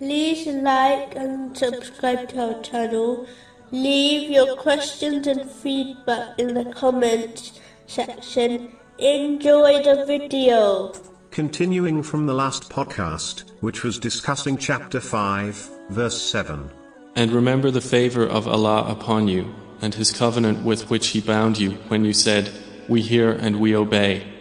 like and subscribe to our channel. Leave your questions and feedback in the comments section. Enjoy the video. Continuing from the last podcast, which was discussing chapter 5, verse 7. And remember the favor of Allah upon you, and His covenant with which He bound you when you said, We hear and we obey.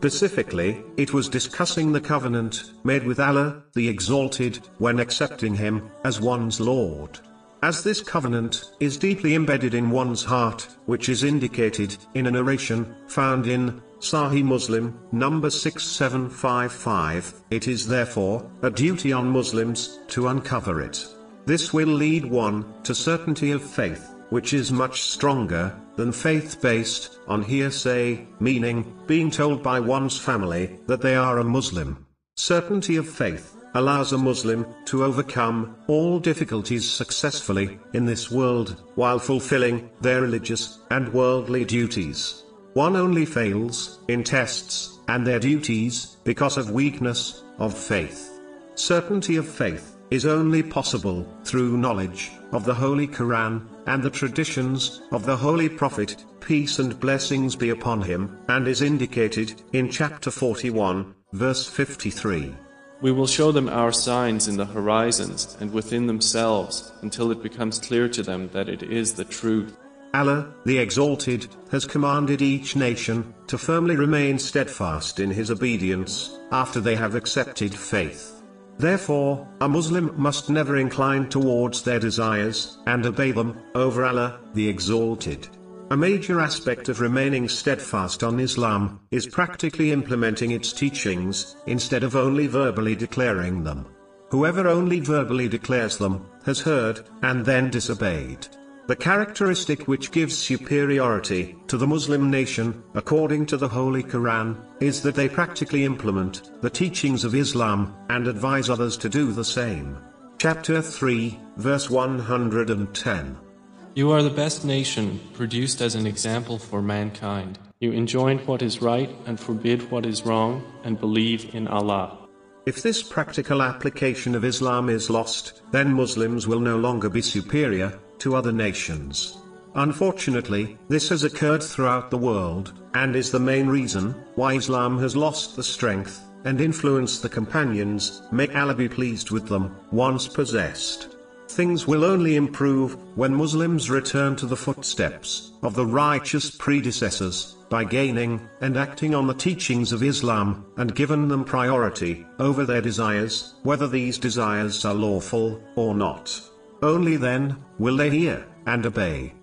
Specifically, it was discussing the covenant made with Allah, the Exalted, when accepting Him as one's Lord. As this covenant is deeply embedded in one's heart, which is indicated in a narration found in Sahih Muslim, number 6755, it is therefore a duty on Muslims to uncover it. This will lead one to certainty of faith, which is much stronger than faith based on hearsay, meaning being told by one's family that they are a Muslim. Certainty of faith allows a Muslim to overcome all difficulties successfully in this world while fulfilling their religious and worldly duties. One only fails in tests and their duties because of weakness of faith. Certainty of faith is only possible through knowledge of the Holy Quran and the traditions of the Holy Prophet, peace and blessings be upon him, and is indicated in chapter 41, verse 53. We will show them our signs in the horizons and within themselves until it becomes clear to them that it is the truth. Allah, the Exalted, has commanded each nation to firmly remain steadfast in his obedience after they have accepted faith. Therefore, a Muslim must never incline towards their desires and obey them over Allah, the Exalted. A major aspect of remaining steadfast on Islam is practically implementing its teachings instead of only verbally declaring them. Whoever only verbally declares them has heard and then disobeyed. The characteristic which gives superiority to the Muslim nation, according to the Holy Quran, is that they practically implement the teachings of Islam and advise others to do the same. Chapter 3, verse 110. You are the best nation, produced as an example for mankind. You enjoin what is right and forbid what is wrong, and believe in Allah. If this practical application of Islam is lost, then Muslims will no longer be superior to other nations. Unfortunately, this has occurred throughout the world, and is the main reason why Islam has lost the strength and influence the companions, may Allah be pleased with them, once possessed. Things will only improve when Muslims return to the footsteps of the righteous predecessors by gaining and acting on the teachings of Islam and given them priority over their desires, whether these desires are lawful or not. Only then will they hear and obey.